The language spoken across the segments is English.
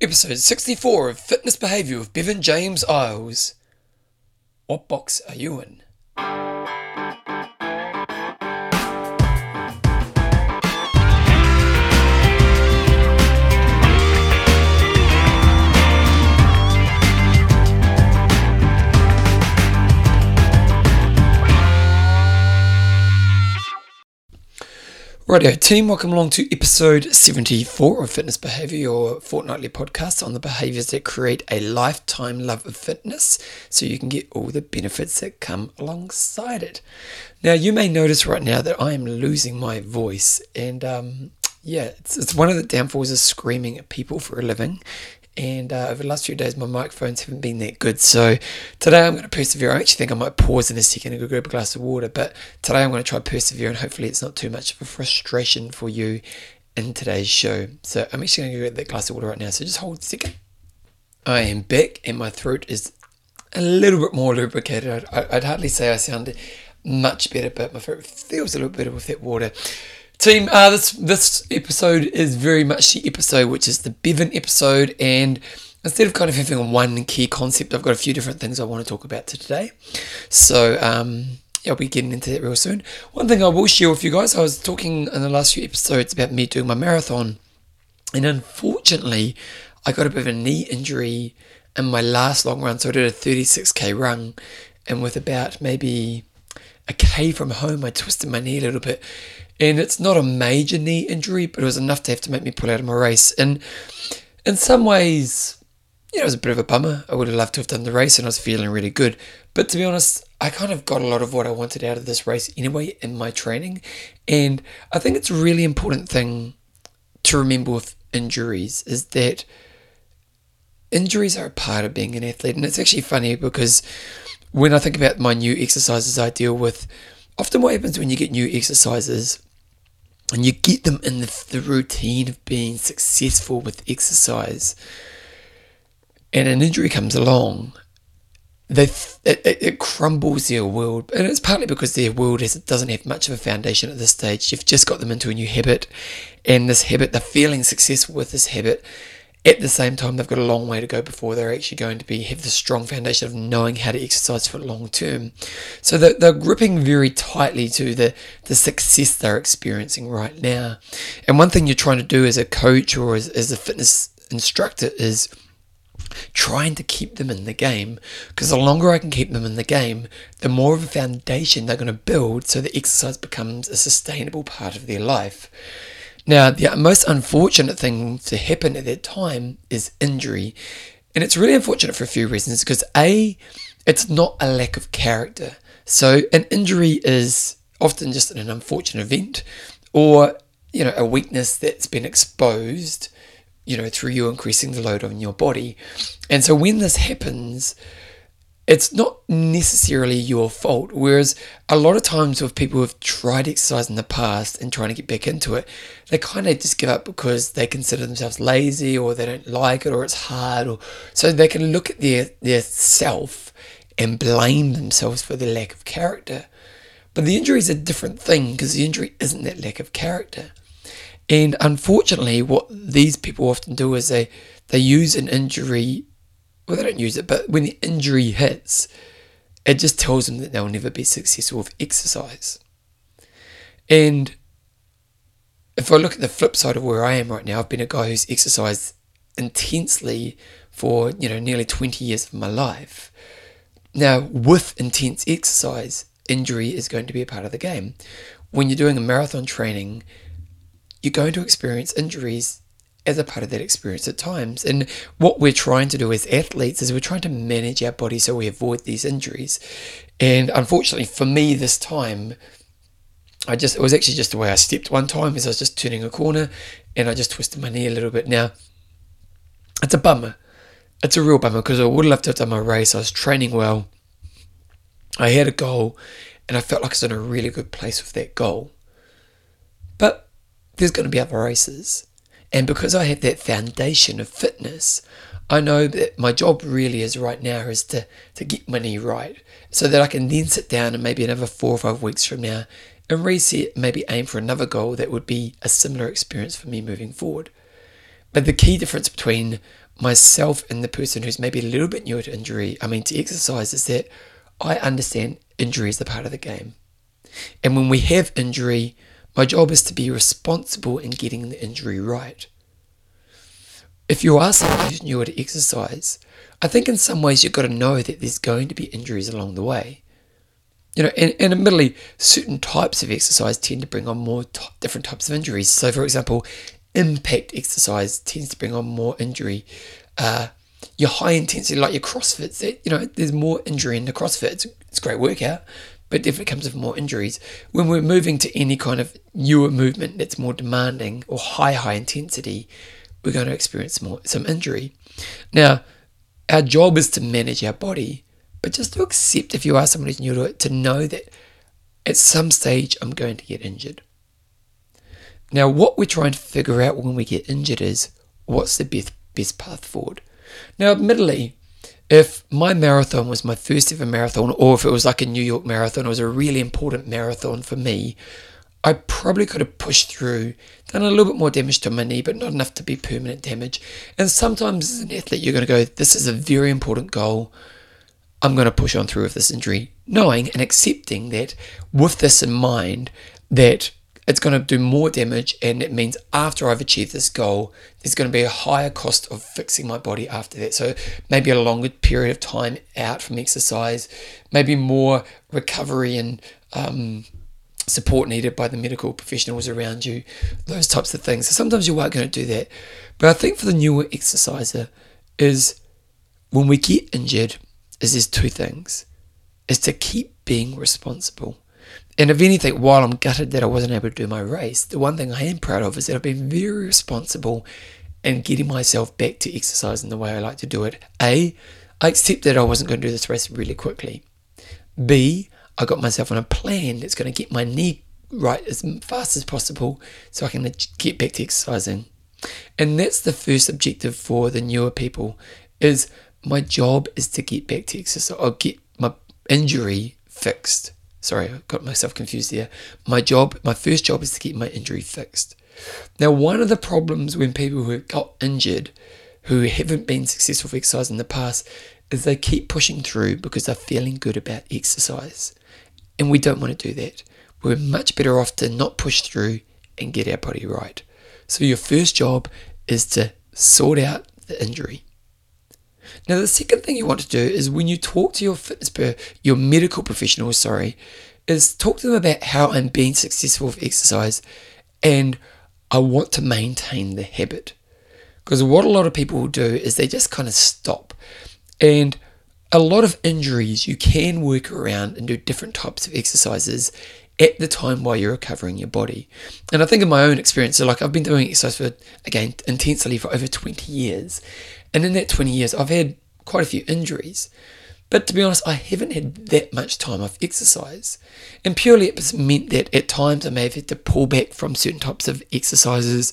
Episode 64 of Fitness Behaviour with Bevan James Eyles. What box are you in? Radio team, welcome along to episode 74 of Fitness Behavior, your fortnightly podcast on the behaviors that create a lifetime love of fitness so you can get all the benefits that come alongside it. Now, you may notice right now that I am losing my voice, and um, yeah, it's, it's one of the downfalls of screaming at people for a living and uh, over the last few days my microphones haven't been that good. So today i'm going to persevere. I actually think i might pause in a second and go grab a glass of water but today i'm going to try persevere and hopefully it's not too much of a frustration for you in today's show. So i'm actually going to go get that glass of water right now. So just hold a second. I am back and my throat is a little bit more lubricated. I'd, I'd hardly say i sound much better but my throat feels a little better with that water Team, uh, this this episode is very much the episode which is the Bevan episode, and instead of kind of having one key concept, I've got a few different things I want to talk about today. So, um, yeah, I'll be getting into that real soon. One thing I will share with you guys, I was talking in the last few episodes about me doing my marathon, and unfortunately, I got a bit of a knee injury in my last long run. So I did a 36k run, and with about maybe a k from home, I twisted my knee a little bit and it's not a major knee injury, but it was enough to have to make me pull out of my race. And in some ways, you know, it was a bit of a bummer. I would have loved to have done the race, and I was feeling really good. But to be honest, I kind of got a lot of what I wanted out of this race anyway in my training, and I think it's a really important thing to remember with injuries is that injuries are a part of being an athlete, and it's actually funny because when I think about my new exercises I deal with, often what happens when you get new exercises and you get them in the, the routine of being successful with exercise, and an injury comes along, they it, it, crumbles their world, and it's partly because their world is, doesn't have much of a foundation at this stage. You've just got them into a new habit, and this habit, they're feeling successful with this habit, at the same time, they've got a long way to go before they're actually going to be have the strong foundation of knowing how to exercise for long term. So they're, they're gripping very tightly to the, the success they're experiencing right now. And one thing you're trying to do as a coach or as, as a fitness instructor is trying to keep them in the game because the longer I can keep them in the game, the more of a foundation they're going to build so the exercise becomes a sustainable part of their life. Now, the most unfortunate thing to happen at that time is injury. And it's really unfortunate for a few reasons because A, it's not a lack of character. So, an injury is often just an unfortunate event or, you know, a weakness that's been exposed, you know, through you increasing the load on your body. And so, when this happens, it's not necessarily your fault. Whereas a lot of times with people who've tried exercise in the past and trying to get back into it, they kind of just give up because they consider themselves lazy or they don't like it or it's hard or so they can look at their their self and blame themselves for their lack of character. But the injury is a different thing because the injury isn't that lack of character. And unfortunately, what these people often do is they they use an injury well, they don't use it, but when the injury hits, it just tells them that they'll never be successful with exercise. And if I look at the flip side of where I am right now, I've been a guy who's exercised intensely for, you know, nearly 20 years of my life. Now, with intense exercise, injury is going to be a part of the game. When you're doing a marathon training, you're going to experience injuries as a part of that experience at times. And what we're trying to do as athletes is we're trying to manage our body so we avoid these injuries. And unfortunately for me this time, I just it was actually just the way I stepped one time as I was just turning a corner and I just twisted my knee a little bit. Now it's a bummer. It's a real bummer because I would love to have done my race. I was training well. I had a goal and I felt like I was in a really good place with that goal. But there's going to be other races. And because I have that foundation of fitness, I know that my job really is right now is to, to get my knee right so that I can then sit down and maybe another four or five weeks from now and reset, maybe aim for another goal that would be a similar experience for me moving forward. But the key difference between myself and the person who's maybe a little bit newer to injury, I mean, to exercise, is that I understand injury is a part of the game. And when we have injury, my job is to be responsible in getting the injury right. If you are someone who's newer to exercise, I think in some ways you've got to know that there's going to be injuries along the way. You know, and, and admittedly, certain types of exercise tend to bring on more t- different types of injuries. So, for example, impact exercise tends to bring on more injury. Uh, your high intensity, like your CrossFit, that you know, there's more injury in the CrossFit. It's, it's a great workout, but definitely comes with more injuries. When we're moving to any kind of newer movement that's more demanding or high, high intensity, we're going to experience more some injury. Now, our job is to manage our body, but just to accept if you are someone who's new to it, to know that at some stage I'm going to get injured. Now, what we're trying to figure out when we get injured is what's the best, best path forward. Now, admittedly, if my marathon was my first ever marathon, or if it was like a New York marathon, it was a really important marathon for me, I probably could have pushed through, done a little bit more damage to my knee, but not enough to be permanent damage. And sometimes as an athlete, you're going to go, This is a very important goal. I'm going to push on through with this injury, knowing and accepting that with this in mind, that it's going to do more damage, and it means after I've achieved this goal, there's going to be a higher cost of fixing my body after that. So maybe a longer period of time out from exercise, maybe more recovery and um, support needed by the medical professionals around you, those types of things. So sometimes you aren't going to do that. But I think for the newer exerciser is when we get injured, is there's two things. Is to keep being responsible. And if anything, while I'm gutted that I wasn't able to do my race, the one thing I am proud of is that I've been very responsible in getting myself back to exercising the way I like to do it. A, I accepted I wasn't going to do this race really quickly. B, I got myself on a plan that's going to get my knee right as fast as possible so I can get back to exercising. And that's the first objective for the newer people is my job is to get back to exercise or get my injury fixed. Sorry, I got myself confused there. My job, my first job is to get my injury fixed. Now, one of the problems when people who have got injured, who haven't been successful with exercise in the past, is they keep pushing through because they're feeling good about exercise. And we don't want to do that. We're much better off to not push through and get our body right. So, your first job is to sort out the injury. Now, the second thing you want to do is when you talk to your fitness, your medical professional, sorry, is talk to them about how I'm being successful with exercise and I want to maintain the habit. Because what a lot of people do is they just kind of stop. And a lot of injuries you can work around and do different types of exercises at the time while you're recovering your body. And I think in my own experience, so like I've been doing exercise for again intensely for over 20 years. And in that 20 years, I've had quite a few injuries. But to be honest, I haven't had that much time off exercise. And purely it has meant that at times I may have had to pull back from certain types of exercises.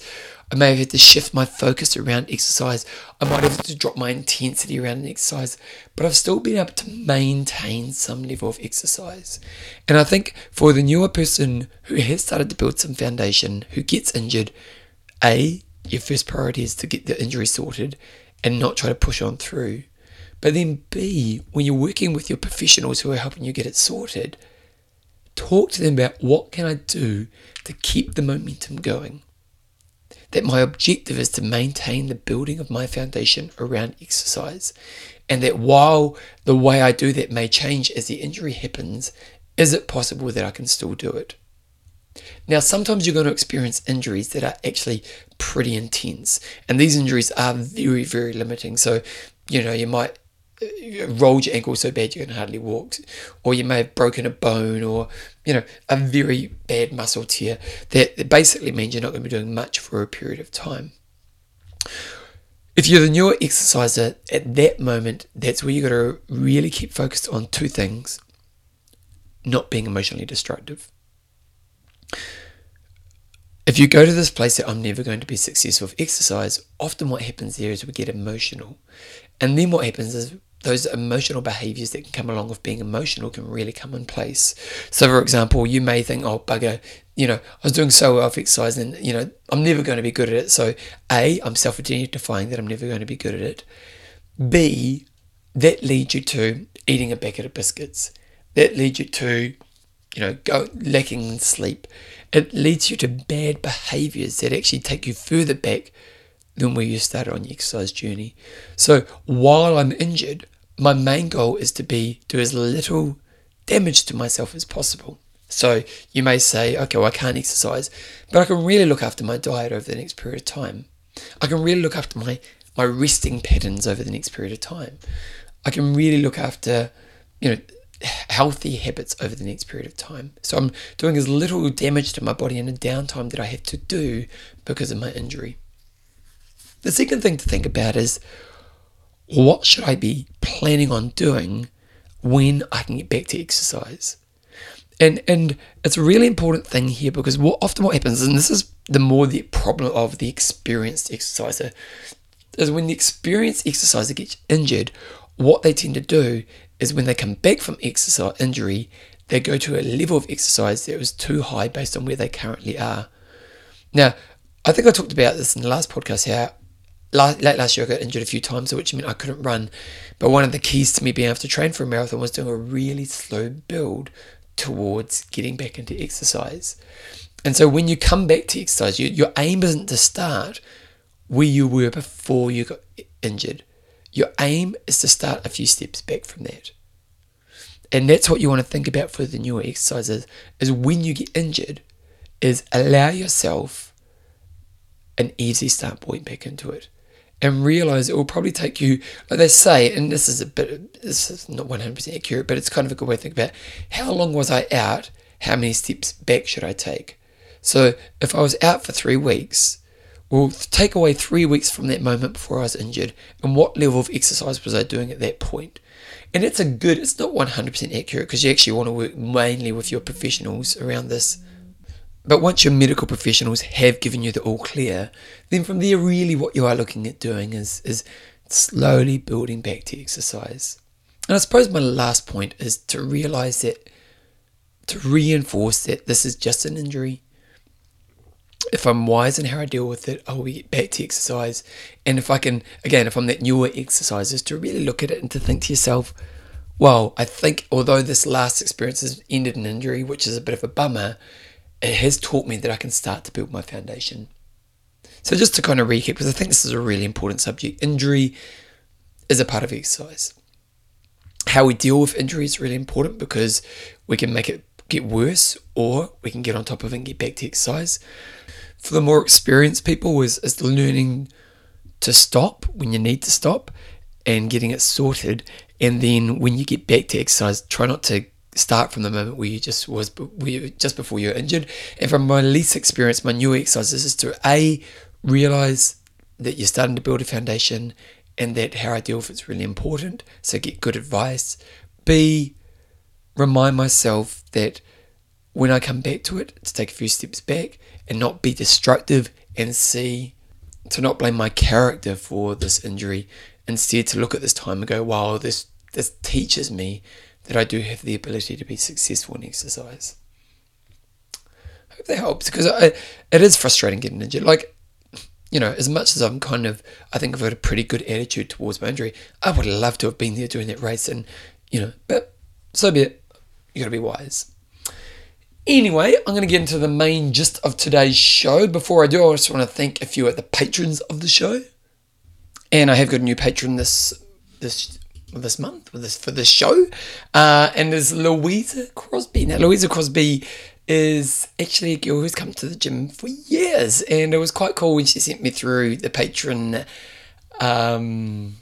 I may have had to shift my focus around exercise. I might have had to drop my intensity around an exercise. But I've still been able to maintain some level of exercise. And I think for the newer person who has started to build some foundation, who gets injured, A, your first priority is to get the injury sorted and not try to push on through. But then, B, when you're working with your professionals who are helping you get it sorted, talk to them about what can I do to keep the momentum going. That my objective is to maintain the building of my foundation around exercise, and that while the way I do that may change as the injury happens, is it possible that I can still do it? Now, sometimes you're going to experience injuries that are actually pretty intense, and these injuries are very, very limiting. So, you know, you might uh, rolled your ankle so bad you can hardly walk, or you may have broken a bone, or you know, a very bad muscle tear. That basically means you're not going to be doing much for a period of time. If you're the newer exerciser, at that moment, that's where you got to really keep focused on two things not being emotionally destructive if you go to this place that I'm never going to be successful with exercise, often what happens there is we get emotional. And then what happens is those emotional behaviors that can come along with being emotional can really come in place. So, for example, you may think, oh, bugger, you know, I was doing so well with exercise and, you know, I'm never going to be good at it. So, A, I'm self identifying that I'm never going to be good at it. B, that leads you to eating a packet of biscuits. That leads you to, you know, go lacking in sleep. It leads you to bad behaviors that actually take you further back than where you started on your exercise journey. So while I'm injured, my main goal is to be do as little damage to myself as possible. So you may say, okay, well, I can't exercise, but I can really look after my diet over the next period of time. I can really look after my, my resting patterns over the next period of time. I can really look after, you know, healthy habits over the next period of time. So I'm doing as little damage to my body in a downtime that I have to do because of my injury. The second thing to think about is what should I be planning on doing when I can get back to exercise? And and it's a really important thing here because what often what happens, and this is the more the problem of the experienced exerciser, is when the experienced exerciser gets injured, what they tend to do is when they come back from exercise injury, they go to a level of exercise that was too high based on where they currently are. Now, I think I talked about this in the last podcast how late last year I got injured a few times, which meant I couldn't run. But one of the keys to me being able to train for a marathon was doing a really slow build towards getting back into exercise. And so when you come back to exercise, you, your aim isn't to start where you were before you got injured. Your aim is to start a few steps back from that. And that's what you want to think about for the newer exercises is when you get injured, is allow yourself an easy start point back into it and realize it will probably take you, like they say, and this is a bit, this is not 100% accurate, but it's kind of a good way to think about how long was I out? How many steps back should I take? So if I was out for three weeks, well, take away three weeks from that moment before I was injured, and what level of exercise was I doing at that point? And it's a good, it's not 100% accurate because you actually want to work mainly with your professionals around this but once your medical professionals have given you the all clear, then from there, really what you are looking at doing is, is slowly building back to exercise. And I suppose my last point is to realize that, to reinforce that this is just an injury. If I'm wise in how I deal with it, I will get back to exercise. And if I can, again, if I'm that newer exercises, to really look at it and to think to yourself, well, I think although this last experience has ended in injury, which is a bit of a bummer, it has taught me that I can start to build my foundation. So, just to kind of recap, because I think this is a really important subject injury is a part of exercise. How we deal with injury is really important because we can make it get worse or we can get on top of it and get back to exercise. For the more experienced people, is, is learning to stop when you need to stop and getting it sorted. And then when you get back to exercise, try not to start from the moment where you just was where just before you're injured. And from my least experience, my new exercises is to a realize that you're starting to build a foundation and that how I deal with it's really important. So get good advice. B remind myself that when I come back to it, to take a few steps back and not be destructive. And see, to not blame my character for this injury. Instead, to look at this time and go, wow, this this teaches me that I do have the ability to be successful in exercise. I hope that helps because I, it is frustrating getting injured. Like, you know, as much as I'm kind of, I think I've got a pretty good attitude towards my injury. I would love to have been there doing that race, and you know, but so be it. You got to be wise. Anyway, I'm going to get into the main gist of today's show. Before I do, I just want to thank a few of the patrons of the show, and I have got a new patron this this this month for this for this show, uh, and there's Louisa Crosby. Now, Louisa Crosby is actually a girl who's come to the gym for years, and it was quite cool when she sent me through the patron um,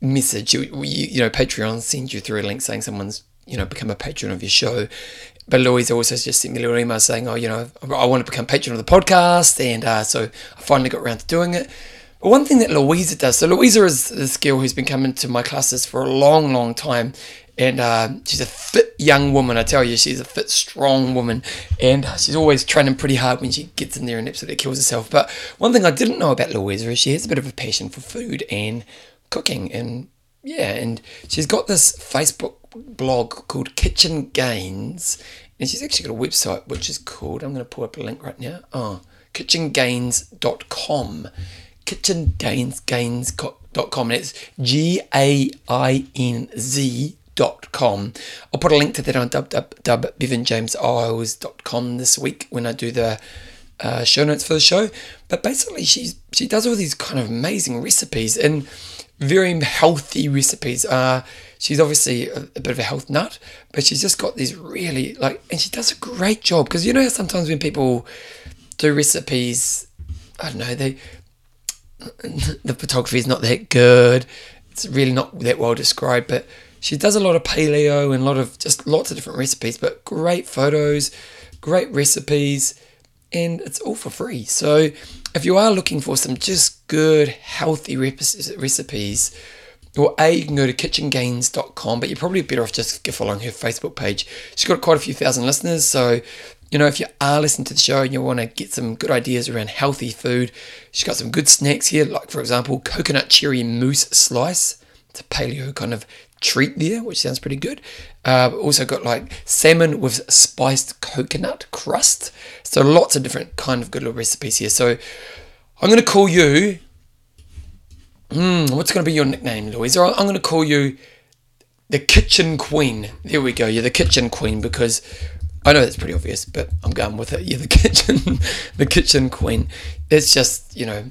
message. You, you, you know, Patreon sends you through a link saying someone's you know become a patron of your show. But Louisa also just sent me a little email saying, "Oh, you know, I want to become patron of the podcast," and uh, so I finally got around to doing it. But one thing that Louisa does, so Louisa is this girl who's been coming to my classes for a long, long time. And uh, she's a fit young woman, I tell you. She's a fit, strong woman. And she's always training pretty hard when she gets in there and absolutely kills herself. But one thing I didn't know about Louisa is she has a bit of a passion for food and cooking. And yeah, and she's got this Facebook blog called Kitchen Gainz And she's actually got a website which is called, I'm going to pull up a link right now. Oh, kitchengainz.com. Kitchengainz.com. And it's G A I N Z dot com. I'll put a link to that on www.bevanjameseyles.com this week when I do the uh, show notes for the show. But basically, she's she does all these kind of amazing recipes and very healthy recipes. Uh, she's obviously a, a, bit of a health nut, but she's just got these really like, and she does a great job because you know sometimes when people do recipes, I don't know they the photography is not that good. It's really not that well described, but she does a lot of paleo and a lot of just lots of different recipes, but great photos, great recipes, and it's all for free. So if you are looking for some just good, healthy recipes, well, A, you can go to kitchengainz.com, but you're probably better off just following her Facebook page. She's got quite a few thousand listeners, so you know, if you are listening to the show and you want to get some good ideas around healthy food, she's got some good snacks here, like for example, coconut cherry mousse slice. It's a paleo kind of treat there, which sounds pretty good. Uh, also got like salmon with spiced coconut crust. So lots of different kind of good little recipes here. So I'm going to call you. Hmm, what's going to be your nickname, Louisa? I'm going to call you the Kitchen Queen. There we go. You're the Kitchen Queen because I know that's pretty obvious, but I'm going with it. You're the kitchen, the Kitchen Queen. It's just you know,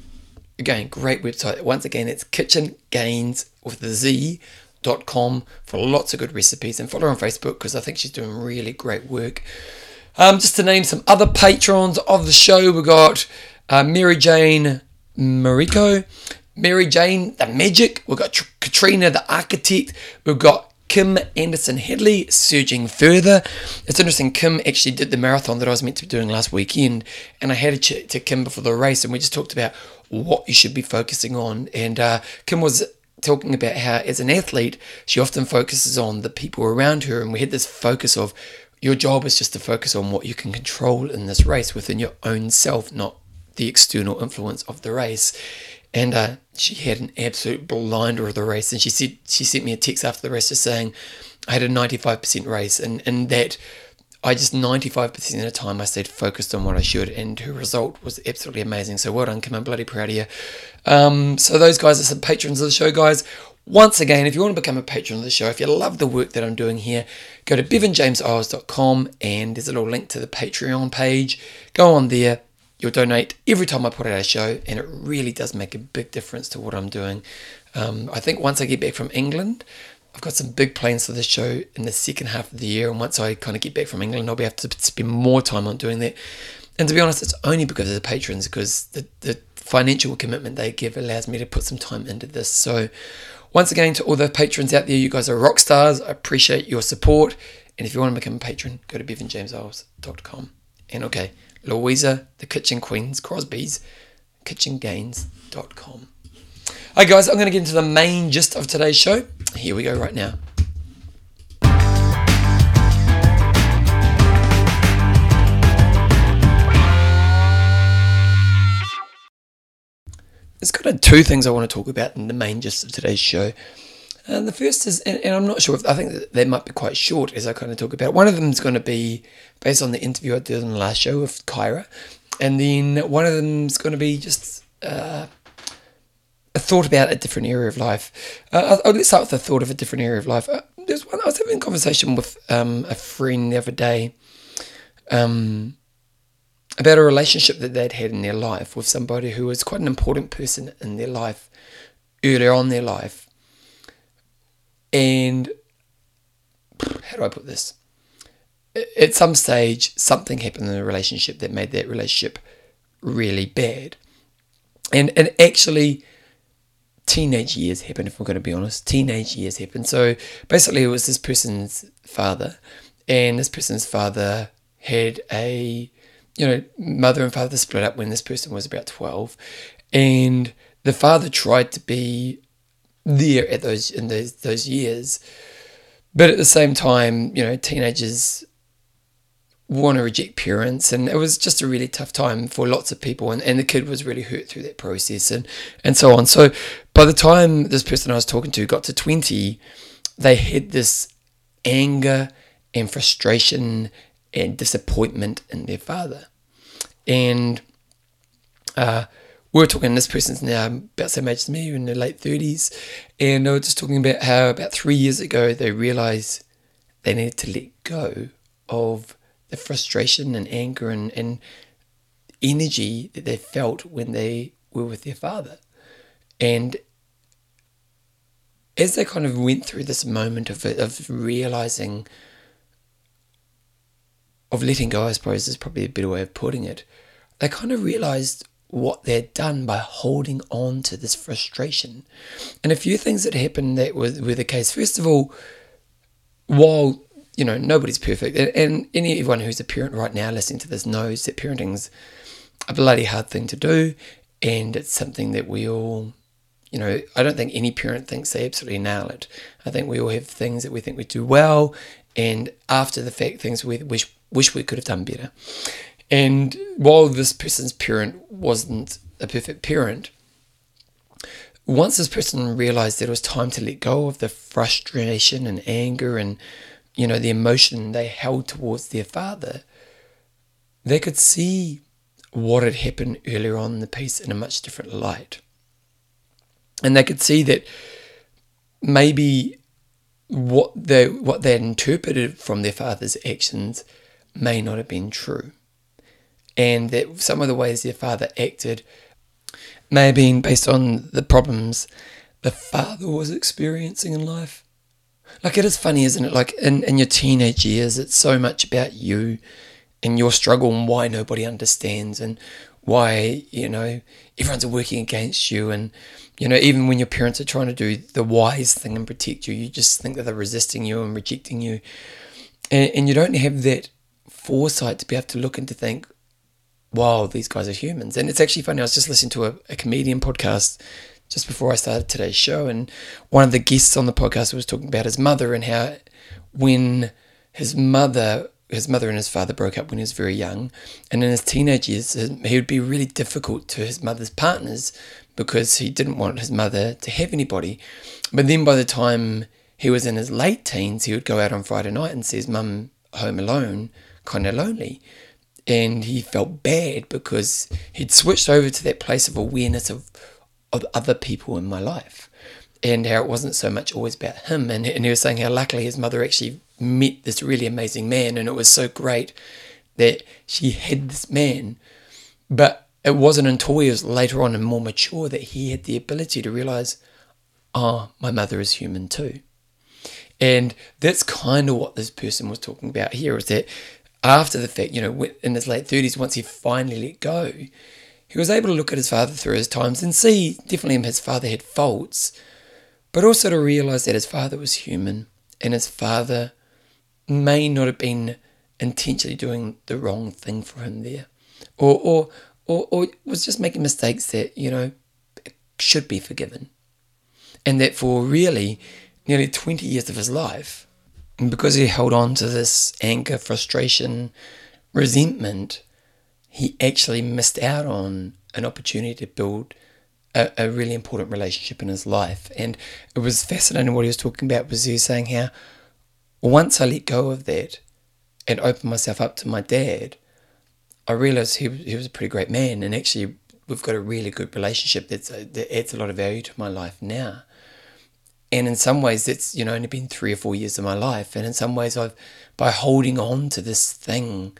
again, great website. Once again, it's Kitchen Gainz with the Z dot com for lots of good recipes and follow her on Facebook because I think she's doing really great work. Um, just to name some other patrons of the show, we've got uh, Mary Jane Mariko, Mary Jane the Magic, we've got Tr- Katrina the Architect, we've got Kim Anderson Headley surging further. It's interesting, Kim actually did the marathon that I was meant to be doing last weekend, and I had a chat to Kim before the race, and we just talked about what you should be focusing on. And uh, Kim was talking about how, as an athlete, she often focuses on the people around her, and we had this focus of your job is just to focus on what you can control in this race within your own self, not the external influence of the race. And uh, she had an absolute blinder of the race, and she said she sent me a text after the race just saying, "I had a 95% race, and and that." I just 95% of the time I stayed focused on what I should, and her result was absolutely amazing. So well done, Kim. I'm bloody proud of you. Um, so those guys are some patrons of the show, guys. Once again, if you want to become a patron of the show, if you love the work that I'm doing here, go to bevanjameseyles.com and there's a little link to the Patreon page. Go on there. You'll donate every time I put out a show, and it really does make a big difference to what I'm doing. Um, I think once I get back from England, I've got some big plans for the show in the second half of the year, and once I kind of get back from England, I'll be able to spend more time on doing that. And to be honest, it's only because of the patrons, because the, the financial commitment they give allows me to put some time into this. So, once again, to all the patrons out there, you guys are rock stars. I appreciate your support. And if you want to become a patron, go to bevanjameseyles.com. And okay, Louisa, the Kitchen Queens, Crosby's, kitchengainz.com. Hi guys, I'm going to get into the main gist of today's show. Here we go right now. There's kind of two things I want to talk about in the main gist of today's show. And the first is, and, and I'm not sure if I think that they might be quite short as I kind of talk about. It. One of them is going to be based on the interview I did on the last show with Kyra, and then one of them is going to be just uh, a thought about a different area of life. Uh, I'll, let's start with the thought of a different area of life. Uh, there's one I was having a conversation with um, a friend the other day um, about a relationship that they'd had in their life with somebody who was quite an important person in their life earlier on in their life. And how do I put this? At some stage, something happened in the relationship that made that relationship really bad. And and actually teenage years happened, if we're going to be honest. Teenage years happened. So basically, it was this person's father, and this person's father had a, you know, mother and father split up when this person was about 12. And the father tried to be there at those in those those years. But at the same time, you know, teenagers want to reject parents and it was just a really tough time for lots of people and, and the kid was really hurt through that process and, and so on. So by the time this person I was talking to got to 20, they had this anger and frustration and disappointment in their father. And uh, we are talking, this person's now about the same age as me, in their late 30s, and they were just talking about how about three years ago they realized they needed to let go of the frustration and anger and, and energy that they felt when they were with their father. And as they kind of went through this moment of, of realizing, of letting go, I suppose is probably a better way of putting it, they kind of realized what they'd done by holding on to this frustration. And a few things that happened that were, were the case. First of all, while you know nobody's perfect, and, and anyone who's a parent right now listening to this knows that parenting's a bloody hard thing to do, and it's something that we all you know, I don't think any parent thinks they absolutely nail it. I think we all have things that we think we do well, and after the fact, things we wish wish we could have done better. And while this person's parent wasn't a perfect parent, once this person realized that it was time to let go of the frustration and anger and you know the emotion they held towards their father, they could see what had happened earlier on in the piece in a much different light. And they could see that maybe what they what they interpreted from their father's actions may not have been true and that some of the ways their father acted may have been based on the problems the father was experiencing in life. Like it is funny, isn't it? Like in, in your teenage years, it's so much about you and your struggle and why nobody understands and why, you know, everyone's working against you. And, you know, even when your parents are trying to do the wise thing and protect you, you just think that they're resisting you and rejecting you. And, and you don't have that foresight to be able to look and to think, wow, these guys are humans. And it's actually funny, I was just listening to a, a comedian podcast just before I started today's show, and one of the guests on the podcast was talking about his mother and how when his mother his mother and his father broke up when he was very young, and in his teenage years, he would be really difficult to his mother's partners because he didn't want his mother to have anybody. But then by the time he was in his late teens, he would go out on Friday night and see his mum home alone, kind of lonely and he felt bad because he'd switched over to that place of awareness of of other people in my life. And how it wasn't so much always about him. And, and he was saying how luckily his mother actually met this really amazing man and it was so great that she had this man. But it wasn't until he was later on and more mature that he had the ability to realize oh my mother is human too. And that's kind of what this person was talking about here is that after the fact, you know, in his late 30s, once he finally let go, he was able to look at his father through his times and see definitely his father had faults, but also to realize that his father was human and his father may not have been intentionally doing the wrong thing for him there, or, or, or, or was just making mistakes that, you know, should be forgiven. And that for really nearly 20 years of his life, because he held on to this anger, frustration, resentment, he actually missed out on an opportunity to build a, a, really important relationship in his life. And it was fascinating what he was talking about was he was saying how once I let go of that and opened myself up to my dad, I realized he, he was a pretty great man. And actually we've got a really good relationship that's, a, that adds a lot of value to my life now. And in some ways it's you know only been three or four years of my life. And in some ways i've by holding on to this thing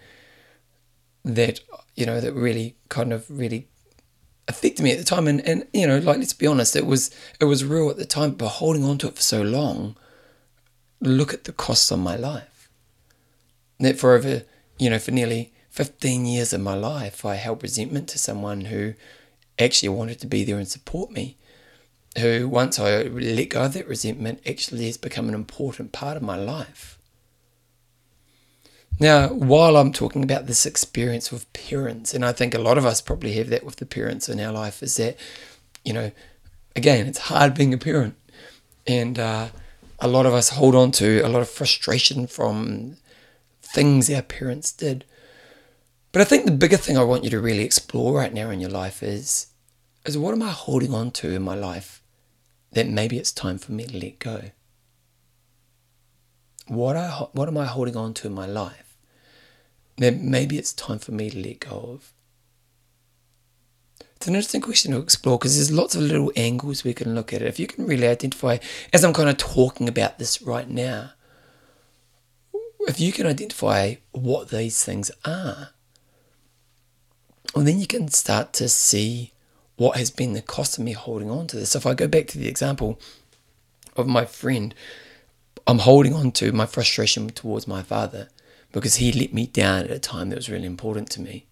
that you know that really kind of really affected me at the time and and you know like let's be honest it was it was real at the time but holding on to it for so long look at the costs on my life that for over you know for nearly 15 years of my life i held resentment to someone who actually wanted to be there and support me who, once I let go of that resentment, actually has become an important part of my life. Now, while I'm talking about this experience with parents, and I think a lot of us probably have that with the parents in our life, is that, you know, again, it's hard being a parent. And uh, a lot of us hold on to a lot of frustration from things our parents did. But I think the bigger thing I want you to really explore right now in your life is, is what am I holding on to in my life that maybe it's time for me to let go. What, I, what am I holding on to in my life that maybe it's time for me to let go of? It's an interesting question to explore because there's lots of little angles we can look at it. If you can really identify, as I'm kind of talking about this right now, if you can identify what these things are, well, then you can start to see what has been the cost of me holding on to this. So if I go back to the example of my friend, I'm holding on to my frustration towards my father because he let me down at a time that was really important to me.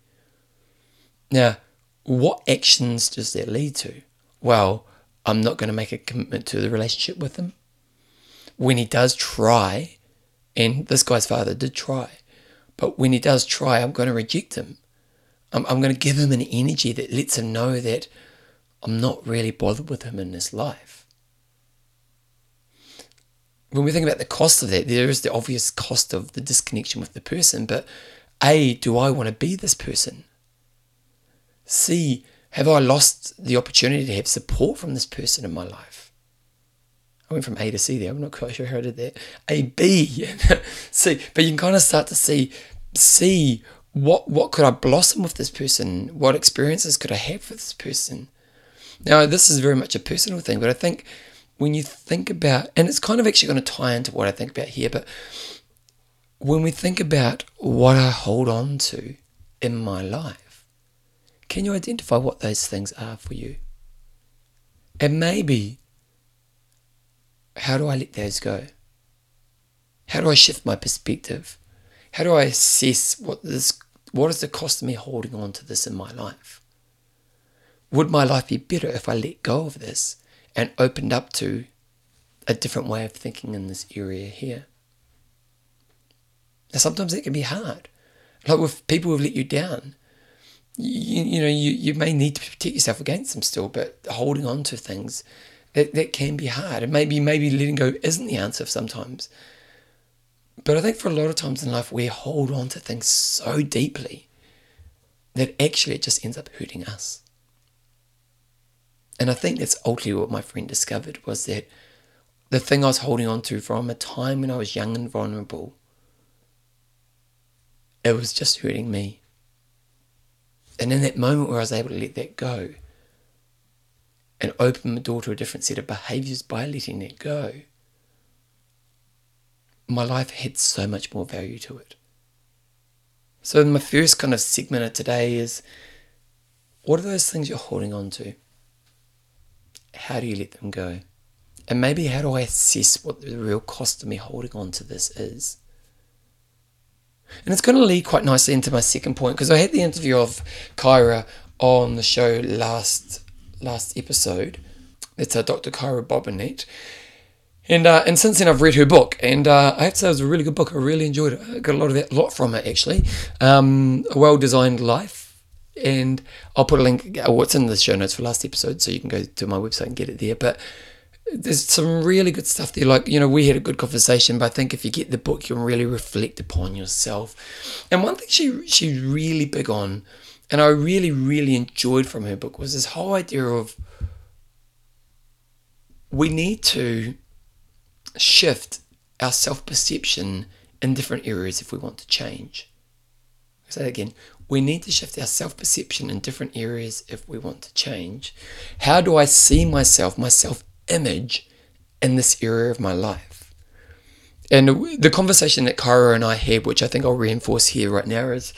Now, what actions does that lead to? Well, I'm not going to make a commitment to the relationship with him. When he does try, and this guy's father did try, but when he does try, I'm going to reject him. I'm, I'm going to give him an energy that lets him know that I'm not really bothered with him in this life. When we think about the cost of that, there is the obvious cost of the disconnection with the person, but A, do I want to be this person? C, have I lost the opportunity to have support from this person in my life? I went from A to C there. I'm not quite sure how I did that. A, B, C. But you can kind of start to see, C, what what could I blossom with this person? What experiences could I have with this person? Now, this is very much a personal thing, but I think when you think about, and it's kind of actually going to tie into what I think about here, but when we think about what I hold on to in my life, can you identify what those things are for you? And maybe, how do I let those go? How do I shift my perspective? How do I assess what this what is the cost of me holding on to this in my life? Would my life be better if I let go of this and opened up to a different way of thinking in this area here? Now sometimes it can be hard. Like with people who've let you down, you, you know, you, you may need to protect yourself against them still, but holding on to things, that, that can be hard. And maybe maybe letting go isn't the answer sometimes. But I think for a lot of times in life, we hold on to things so deeply that actually it just ends up hurting us. And I think that's ultimately what my friend discovered was that the thing I was holding on to from a time when I was young and vulnerable, it was just hurting me. And in that moment where I was able to let that go and open the door to a different set of behaviors by letting that go, my life had so much more value to it. So, my first kind of segment of today is what are those things you're holding on to? How do you let them go? And maybe how do I assess what the real cost of me holding on to this is? And it's going to lead quite nicely into my second point because I had the interview of Kyra on the show last last episode. It's a Dr. Kyra Bobinet. And uh, and since then I've read her book, and uh, I have to say it was a really good book. I really enjoyed it. I got a lot of that, lot from it actually. Um, a well designed life, and I'll put a link. Uh, what's in the show notes for last episode, so you can go to my website and get it there. But there's some really good stuff there. Like you know, we had a good conversation, but I think if you get the book, you can really reflect upon yourself. And one thing she she's really big on, and I really really enjoyed from her book was this whole idea of we need to shift our self perception in different areas if we want to change. I'll say that again. We need to shift our self perception in different areas if we want to change. How do I see myself, my self image, in this area of my life? And the conversation that Kyra and I had, which I think I'll reinforce here right now, is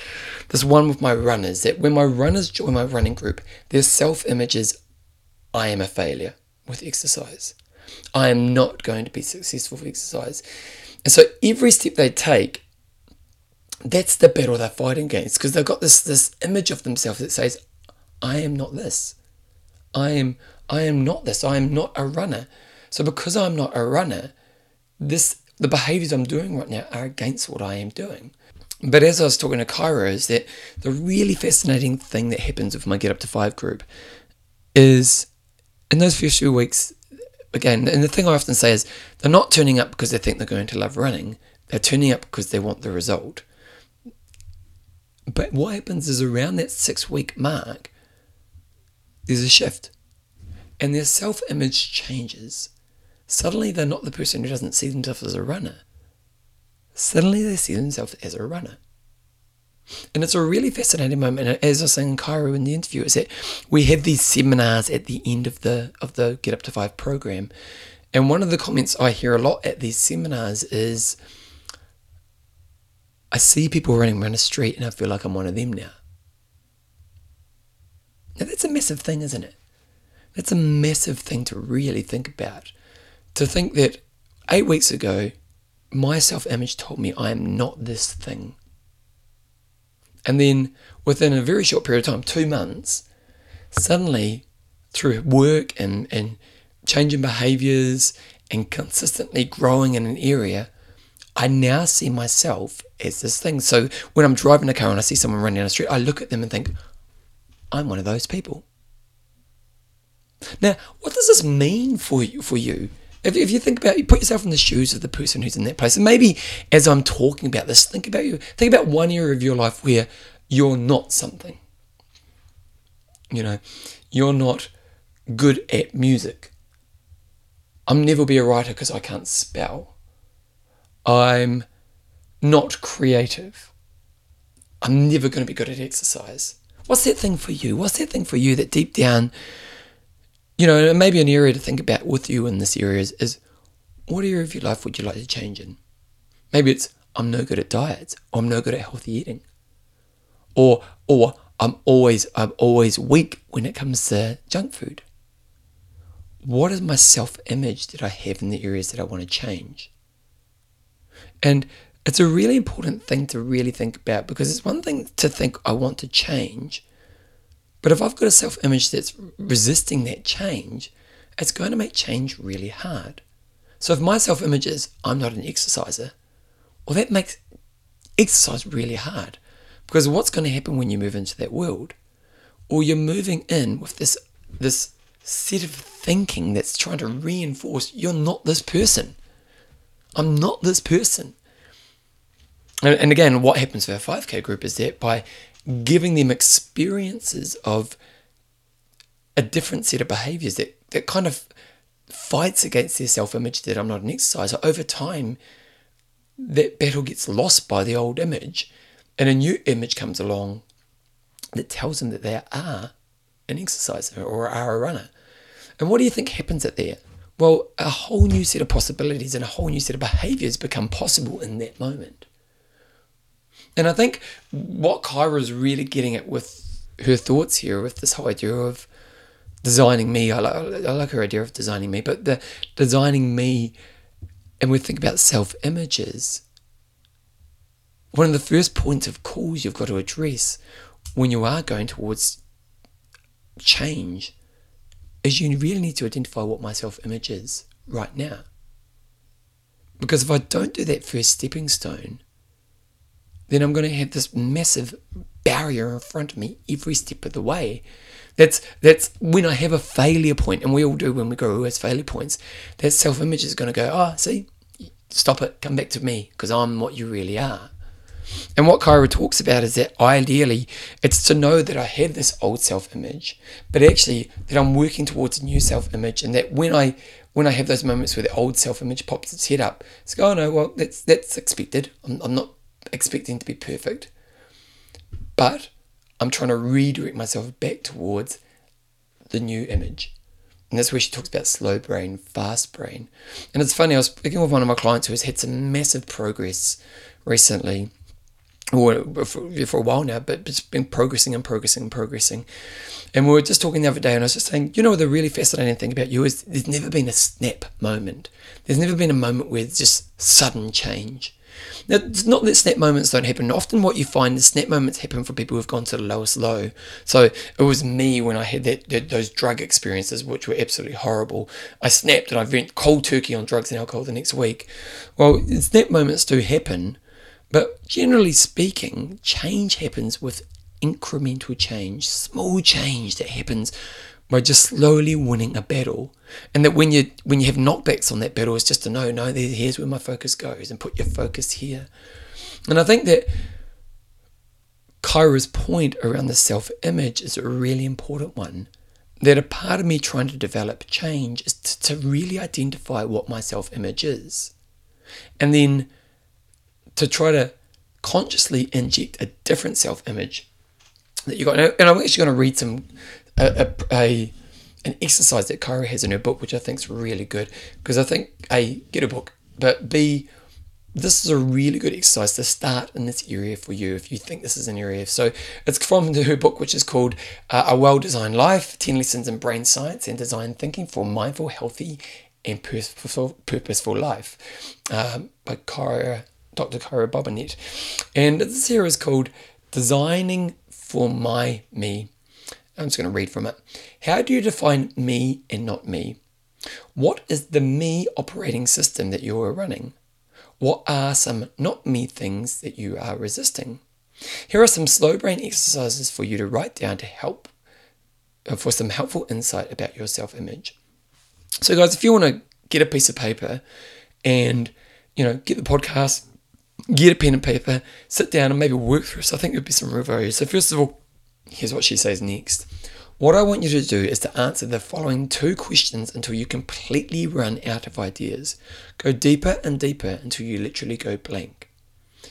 this one with my runners that when my runners join my running group, their self image is I am a failure with exercise. I am not going to be successful with exercise. And so every step they take, that's the battle they're fighting against because they've got this this image of themselves that says, I am not this. I am I am not this. I am not a runner. So because I'm not a runner, this the behaviors I'm doing right now are against what I am doing. But as I was talking to Kyra, is that the really fascinating thing that happens with my Get Up to Five group is in those first few weeks, again, and the thing I often say is they're not turning up because they think they're going to love running. They're turning up because they want the result. But what happens is around that six week mark, there's a shift. And their self image changes. Suddenly they're not the person who doesn't see themselves as a runner. Suddenly they see themselves as a runner. And it's a really fascinating moment. As I was saying in Kyra in the interview, is that we have these seminars at the end of the of the Get Up to Five program. And one of the comments I hear a lot at these seminars is I see people running around the street and I feel like I'm one of them now. Now that's a massive thing, isn't it? That's a massive thing to really think about. To think that eight weeks ago, my self image told me I am not this thing. And then within a very short period of time, two months, suddenly through work and, and changing behaviors and consistently growing in an area, I now see myself as this thing. So when I'm driving a car and I see someone running down the street, I look at them and think, I'm one of those people. Now, what does this mean for you? For you? If, if you think about, you put yourself in the shoes of the person who's in that place, and maybe as I'm talking about this, think about you. Think about one area of your life where you're not something. You know, you're not good at music. I'm never be a writer because I can't spell. I'm not creative. I'm never going to be good at exercise. What's that thing for you? What's that thing for you that deep down you know, maybe an area to think about with you in this area is, is what area of your life would you like to change in? Maybe it's I'm no good at diets, or I'm no good at healthy eating, or or I'm always I'm always weak when it comes to junk food. What is my self-image that I have in the areas that I want to change? And it's a really important thing to really think about because it's one thing to think I want to change, but if I've got a self image that's resisting that change, it's going to make change really hard. So if my self image is I'm not an exerciser, well, that makes exercise really hard because what's going to happen when you move into that world? Or you're moving in with this this set of thinking that's trying to reinforce you're not this person. I'm not this person. And, and again, what happens for our 5K group is that by giving them experiences of a different set of behaviors that, that kind of fights against their self image that I'm not an exerciser. Over time, that battle gets lost by the old image, and a new image comes along that tells them that they are an exerciser or are a runner. And what do you think happens at there? Well, a whole new set of possibilities and a whole new set of behaviors become possible in that moment. And I think what Kyra is really getting at with her thoughts here, with this whole idea of designing me, I like, I like her idea of designing me, but the designing me, and we think about self images. One of the first points of calls you've got to address when you are going towards change is you really need to identify what my self image is right now. Because if I don't do that first stepping stone, then I'm going to have this massive barrier in front of me every step of the way. That's that's when I have a failure point, and we all do when we grow as failure points. That self image is going to go, oh, see, stop it, come back to me, because I'm what you really are. And what Kyra talks about is that ideally it's to know that I have this old self image, but actually that I'm working towards a new self image, and that when I when I have those moments where the old self image pops its head up, it's go, oh no, well that's that's expected. I'm, I'm not expecting to be perfect. But I'm trying to redirect myself back towards the new image. And that's where she talks about slow brain, fast brain. And it's funny, I was speaking with one of my clients who has had some massive progress recently, or for, for a while now, but it's been progressing and progressing and progressing. And we were just talking the other day, and I was just saying, you know, the really fascinating thing about you is there's never been a snap moment. There's never been a moment where it's just sudden change. Now, it's not that snap moments don't happen. Often, what you find is snap moments happen for people who've gone to the lowest low. So it was me when I had that, that those drug experiences, which were absolutely horrible. I snapped and I went cold turkey on drugs and alcohol the next week. Well, snap moments do happen, but generally speaking, change happens with incremental change, small change that happens by just slowly winning a battle. And that when you when you have knockbacks on that battle, it's just to know, no, here's where my focus goes, and put your focus here. And I think that Kyra's point around the self-image is a really important one. That a part of me trying to develop change is to, to really identify what my self-image is. And then to try to consciously inject a different self image that you got. And I'm actually going to read some a, a, a an exercise that Kyra has in her book, which I think is really good because I think a get a book, but b this is a really good exercise to start in this area for you if you think this is an area. So it's from her book, which is called uh, A Well Designed Life 10 Lessons in Brain Science and Design Thinking for Mindful, Healthy, and Purposeful, purposeful Life um, by Kyra, Dr. Kyra Bobinet. And this here is called Designing for My Me. I'm just going to read from it. How do you define me and not me? What is the me operating system that you are running? What are some not me things that you are resisting? Here are some slow brain exercises for you to write down to help uh, for some helpful insight about your self image. So, guys, if you want to get a piece of paper and you know get the podcast, get a pen and paper, sit down and maybe work through this, I think there'd be some real value. So, first of all, here's what she says next. What I want you to do is to answer the following two questions until you completely run out of ideas. Go deeper and deeper until you literally go blank.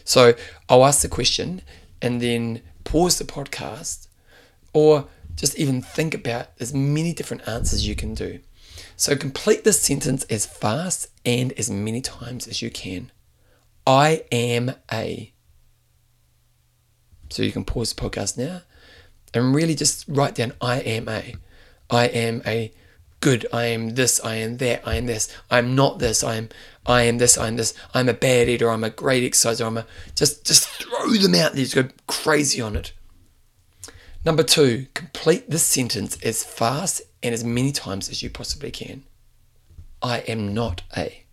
So I'll ask the question and then pause the podcast or just even think about as many different answers you can do. So complete this sentence as fast and as many times as you can. I am a. So you can pause the podcast now and really just write down I am a. I am a good. I am this. I am that. I am this. I'm not this. I am. I am this. I am this. I'm a bad eater. I'm a great exerciser. I'm a just just throw them out there. Just go crazy on it. Number two, complete this sentence as fast and as many times as you possibly can. I am not a.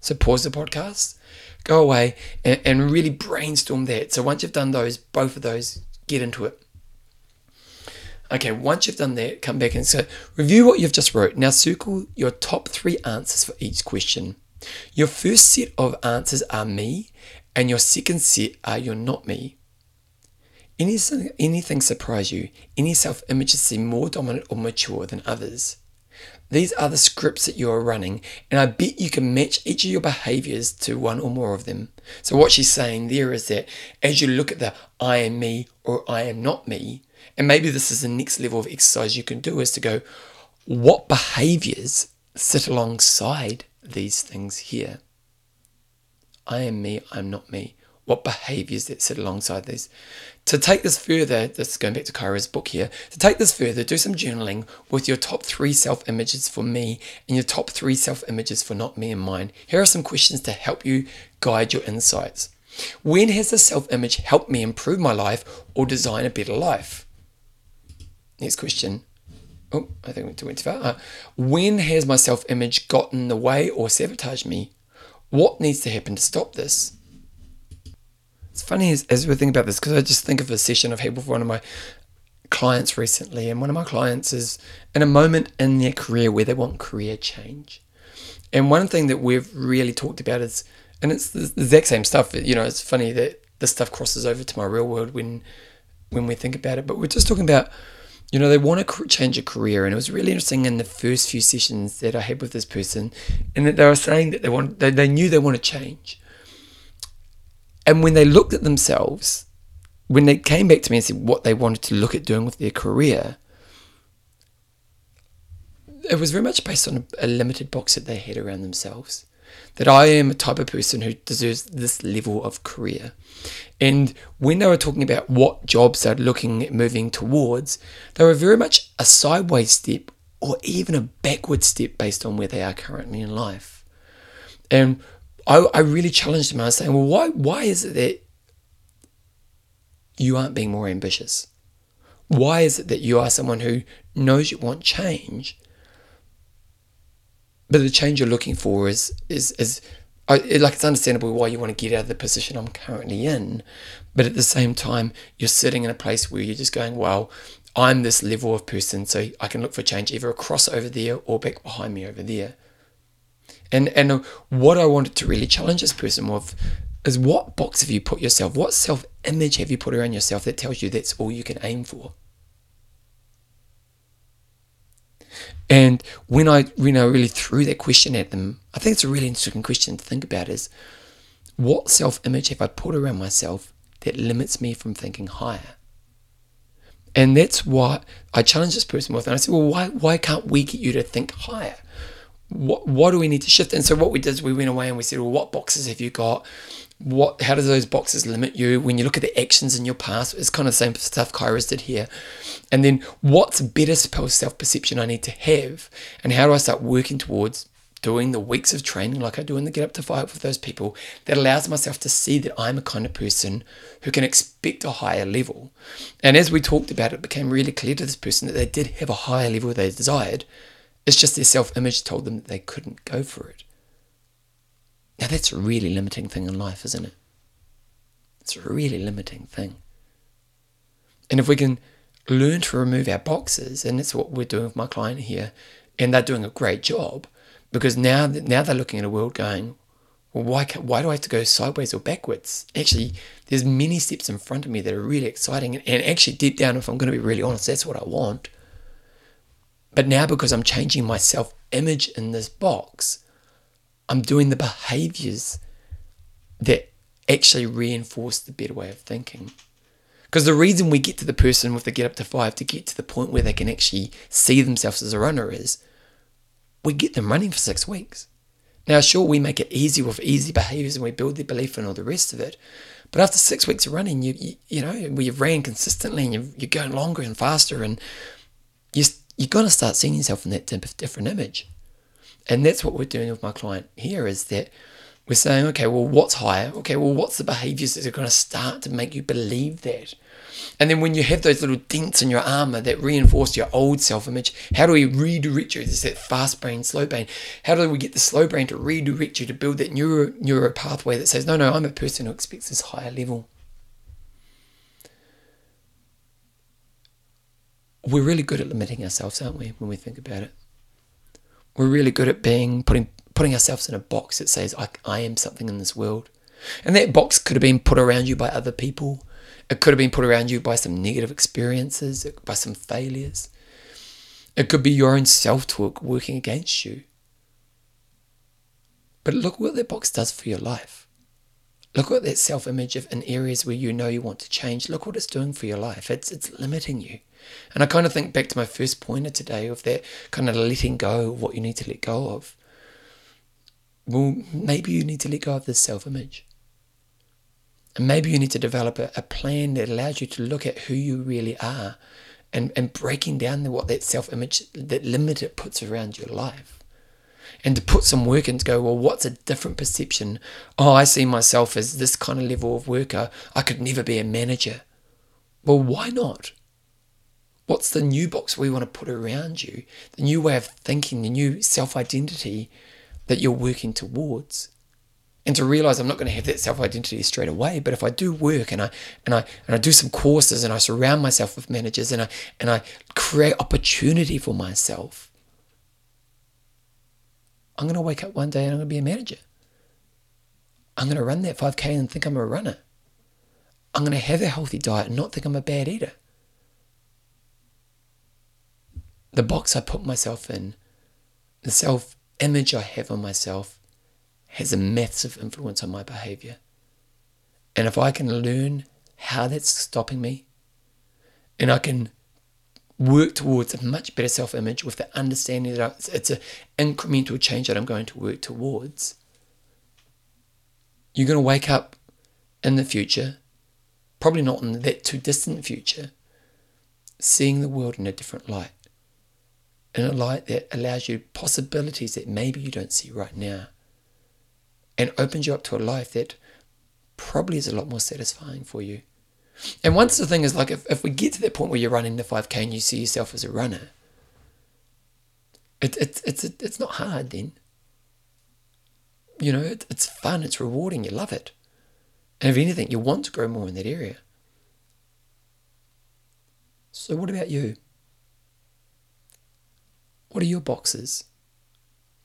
So pause the podcast, go away, and, and really brainstorm that. So once you've done those, both of those, get into it. Okay, once you've done that, come back and say, review what you've just wrote. Now circle your top three answers for each question. Your first set of answers are me, and your second set are you're not me. Anything, anything surprise you? Any self images seem more dominant or mature than others? These are the scripts that you are running, and I bet you can match each of your behaviors to one or more of them. So, what she's saying there is that as you look at the I am me or I am not me, and maybe this is the next level of exercise you can do is to go, what behaviors sit alongside these things here? I am me, I'm not me. What behaviors that sit alongside these? To take this further, this is going back to Kyra's book here, to take this further, do some journaling with your top three self images for me and your top three self images for not me and mine. Here are some questions to help you guide your insights. When has the self image helped me improve my life or design a better life? Next question. Oh, I think we went too far. Uh, when has my self image gotten in the way or sabotaged me? What needs to happen to stop this? It's funny as, as we think about this because I just think of a session I've had with one of my clients recently, and one of my clients is in a moment in their career where they want career change. And one thing that we've really talked about is, and it's the exact same stuff. You know, it's funny that this stuff crosses over to my real world when when we think about it. But we're just talking about, you know, they want to change a career, and it was really interesting in the first few sessions that I had with this person, and that they were saying that they want, they, they knew they want to change, and when they looked at themselves, when they came back to me and said what they wanted to look at doing with their career, it was very much based on a, a limited box that they had around themselves. That I am a type of person who deserves this level of career. And when they were talking about what jobs they're looking at moving towards, they were very much a sideways step or even a backward step based on where they are currently in life. And I, I really challenged him. I was saying, well, why, why is it that you aren't being more ambitious? Why is it that you are someone who knows you want change, but the change you're looking for is is is like it's understandable why you want to get out of the position I'm currently in, but at the same time you're sitting in a place where you're just going, well, I'm this level of person, so I can look for change either across over there or back behind me over there. And and what I wanted to really challenge this person with is what box have you put yourself? What self image have you put around yourself that tells you that's all you can aim for? And when I when I really threw that question at them, I think it's a really interesting question to think about is what self image have I put around myself that limits me from thinking higher? And that's what I challenged this person with. And I said, well, why, why can't we get you to think higher? What, what do we need to shift? And so what we did is we went away and we said, well, what boxes have you got? What, how do those boxes limit you? When you look at the actions in your past, it's kind of the same stuff Kyra's did here. And then what's better self perception I need to have? And how do I start working towards doing the weeks of training like I do in the Get Up to Five with those people that allows myself to see that I'm a kind of person who can expect a higher level. And as we talked about, it became really clear to this person that they did have a higher level they desired. It's just their self image told them that they couldn't go for it. Now, that's a really limiting thing in life, isn't it? It's a really limiting thing. And if we can learn to remove our boxes, and that's what we're doing with my client here, and they're doing a great job because now now they're looking at a world going, well, why why do I have to go sideways or backwards? Actually, there's many steps in front of me that are really exciting, and, and actually, deep down, if I'm going to be really honest, that's what I want. But now, because I'm changing my self image in this box, I'm doing the behaviors that actually reinforce the better way of thinking. Because the reason we get to the person with the get up to five to get to the point where they can actually see themselves as a runner is we get them running for six weeks. Now, sure, we make it easy with easy behaviors and we build their belief and all the rest of it. But after six weeks of running, you you, you know, you've ran consistently and you're, you're going longer and faster, and you, you're going to start seeing yourself in that different image. And that's what we're doing with my client here is that we're saying, okay, well, what's higher? Okay, well, what's the behaviors that are going to start to make you believe that? And then when you have those little dents in your armor that reinforce your old self image, how do we redirect you? Is that fast brain, slow brain. How do we get the slow brain to redirect you to build that neuro, neuro pathway that says, no, no, I'm a person who expects this higher level? We're really good at limiting ourselves, aren't we, when we think about it? We're really good at being putting putting ourselves in a box that says I, I am something in this world. And that box could have been put around you by other people. It could have been put around you by some negative experiences, by some failures. It could be your own self talk working against you. But look what that box does for your life. Look at that self image in areas where you know you want to change. Look what it's doing for your life. It's, it's limiting you. And I kind of think back to my first pointer today of that kind of letting go of what you need to let go of. Well, maybe you need to let go of this self image. And maybe you need to develop a, a, plan that allows you to look at who you really are and, and breaking down the, what that self image, that limit it puts around your life. And to put some work in to go, well, what's a different perception? Oh, I see myself as this kind of level of worker. I could never be a manager. Well, why not? What's the new box we want to put around you? The new way of thinking, the new self identity that you're working towards and to realize I'm not going to have that self identity straight away. But if I do work and I and I and I do some courses and I surround myself with managers and I and I create opportunity for myself, I'm going to wake up one day and I'm going to be a manager. I'm going to run that 5K and think I'm a runner. I'm going to have a healthy diet and not think I'm a bad eater. The box I put myself in, the self image I have of myself, has a massive influence on my behavior. And if I can learn how that's stopping me, and I can work towards a much better self image with the understanding that it's an incremental change that I'm going to work towards, you're going to wake up in the future, probably not in that too distant future, seeing the world in a different light. In a light that allows you possibilities that maybe you don't see right now and opens you up to a life that probably is a lot more satisfying for you. And once the thing is like, if, if we get to that point where you're running the 5K and you see yourself as a runner, it, it, it's, it, it's not hard then. You know, it, it's fun, it's rewarding, you love it. And if anything, you want to grow more in that area. So, what about you? What are your boxes?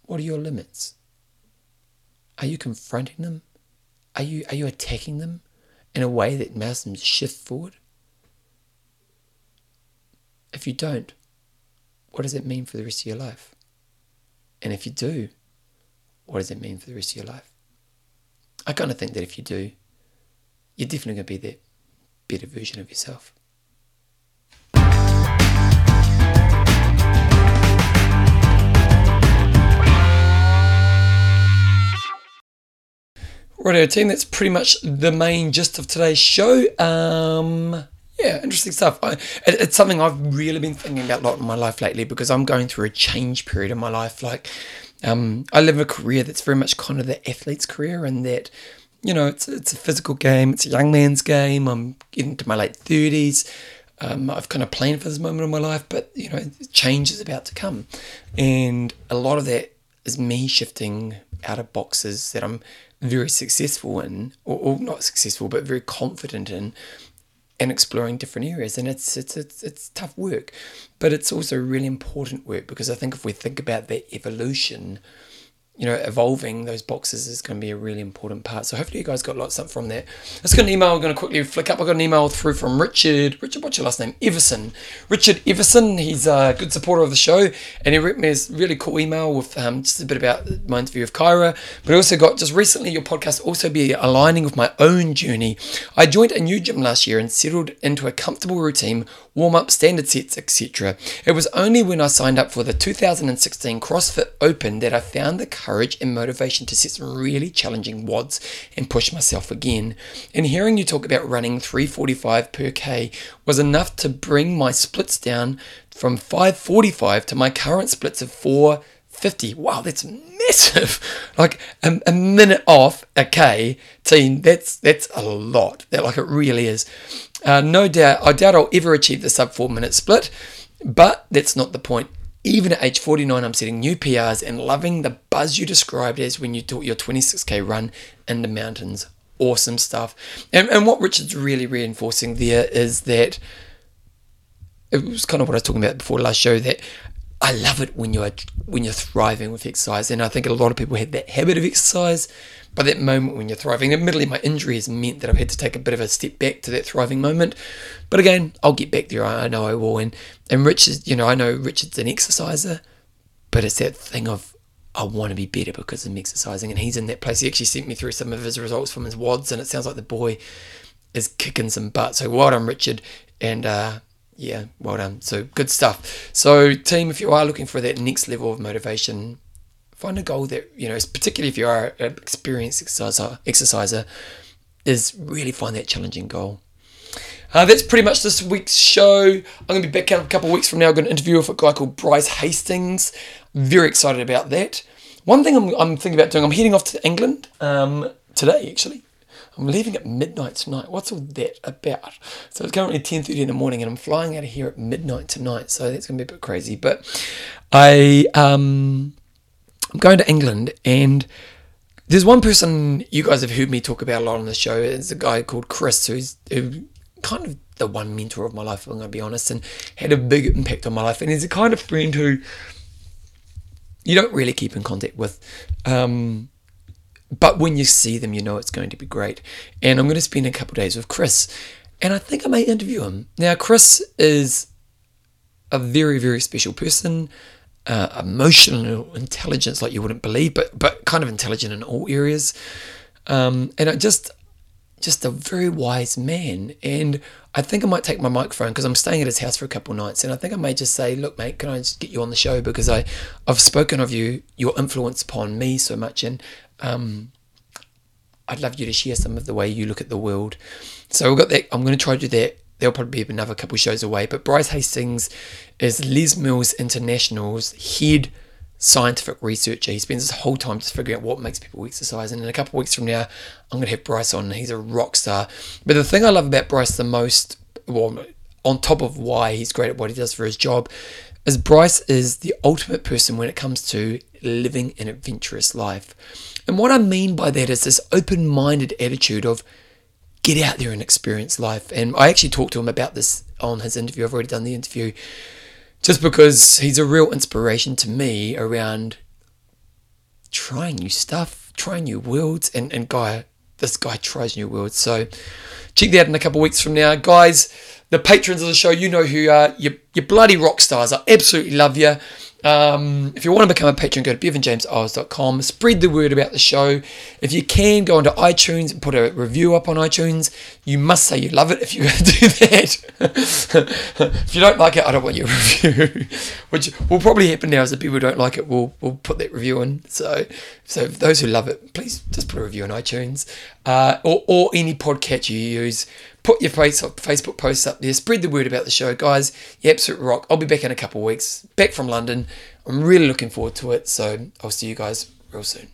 What are your limits? Are you confronting them? Are you, are you attacking them in a way that makes them shift forward? If you don't, what does it mean for the rest of your life? And if you do, what does it mean for the rest of your life? I kind of think that if you do, you're definitely going to be that better version of yourself. Righto, team, that's pretty much the main gist of today's show. Um, yeah, interesting stuff. I, it, it's something I've really been thinking about a lot in my life lately because I'm going through a change period in my life. Like, um, I live a career that's very much kind of the athlete's career, and that, you know, it's it's a physical game, it's a young man's game. I'm getting to my late thirties. Um, I've kind of planned for this moment in my life, but you know, change is about to come, and a lot of that is me shifting out of boxes that I'm very successful in, or, or not successful, but very confident in, and exploring different areas. And it's, it's it's it's tough work, but it's also really important work because I think if we think about that evolution you know, evolving those boxes is going to be a really important part. So hopefully you guys got lots up from that. Let's get an email. I'm going to quickly flick up. I got an email through from Richard. Richard, what's your last name? Everson. Richard Everson. He's a good supporter of the show, and he wrote me a really cool email with um, just a bit about my interview of Kyra. But I also got just recently your podcast also be aligning with my own journey. I joined a new gym last year and settled into a comfortable routine warm up, standard sets, etc. It was only when I signed up for the 2016 CrossFit Open that I found the courage and motivation to set some really challenging WODs and push myself again. And hearing you talk about running 345 per K was enough to bring my splits down from 545 to my current splits of 450. Wow, that's massive. Like a, a minute off a K team, that's that's a lot. That like it really is. Uh, no doubt, I doubt I'll ever achieve the sub four minute split, but that's not the point. Even at age 49, I'm setting new PRs and loving the buzz you described as when you taught your 26k run in the mountains. Awesome stuff. And, and what Richard's really reinforcing there is that it was kind of what I was talking about before last show that I love it when you're when you're thriving with exercise, and I think a lot of people have that habit of exercise, but that moment when you're thriving. Admittedly, my injury has meant that I've had to take a bit of a step back to that thriving moment, but again, I'll get back there. I know I will. And and Richard, you know, I know Richard's an exerciser, but it's that thing of I want to be better because I'm exercising, and he's in that place. He actually sent me through some of his results from his WODs, and it sounds like the boy is kicking some butt. So well done, Richard, and. uh yeah, well done. So good stuff. So team, if you are looking for that next level of motivation, find a goal that you know, particularly if you are an experienced exerciser, exerciser, is really find that challenging goal. Uh, that's pretty much this week's show. I'm going to be back a couple of weeks from now. I'm going to interview with a guy called Bryce Hastings. Very excited about that. One thing I'm, I'm thinking about doing, I'm heading off to England um, today, actually. I'm leaving at midnight tonight. What's all that about? So it's currently 10.30 in the morning and I'm flying out of here at midnight tonight. So that's going to be a bit crazy. But I, um, I'm going to England and there's one person you guys have heard me talk about a lot on the show. It's a guy called Chris who's who kind of the one mentor of my life, I'm going to be honest, and had a big impact on my life. And he's a kind of friend who you don't really keep in contact with. Um, but when you see them, you know it's going to be great. And I'm going to spend a couple days with Chris, and I think I may interview him. Now, Chris is a very, very special person, uh, emotional intelligence like you wouldn't believe, but but kind of intelligent in all areas, um, and just just a very wise man. And I think I might take my microphone because I'm staying at his house for a couple nights, and I think I may just say, "Look, mate, can I just get you on the show because I I've spoken of you, your influence upon me so much, and um, I'd love you to share some of the way you look at the world. So we've got that. I'm going to try to do that. There'll probably be another couple shows away. But Bryce Hastings is Les Mills International's head scientific researcher. He spends his whole time just figuring out what makes people exercise. And in a couple weeks from now, I'm going to have Bryce on. He's a rock star. But the thing I love about Bryce the most, well, on top of why he's great at what he does for his job, is Bryce is the ultimate person when it comes to living an adventurous life. And what I mean by that is this open minded attitude of get out there and experience life. And I actually talked to him about this on his interview. I've already done the interview just because he's a real inspiration to me around trying new stuff, trying new worlds. And, and guy, this guy tries new worlds. So check that out in a couple of weeks from now. Guys, the patrons of the show, you know who you are. You're, you're bloody rock stars. I absolutely love you. Um, if you want to become a patron, go to bevanjameseyles.com. Spread the word about the show. If you can, go onto iTunes and put a review up on iTunes. You must say you love it if to do that. if you don't like it, I don't want your review. Which will probably happen now, Is that people don't like it we'll, we'll put that review in. So, so those who love it, please just put a review on iTunes uh, or or any podcast you use put your Facebook posts up there, spread the word about the show, guys. You absolute rock. I'll be back in a couple of weeks, back from London. I'm really looking forward to it. So I'll see you guys real soon.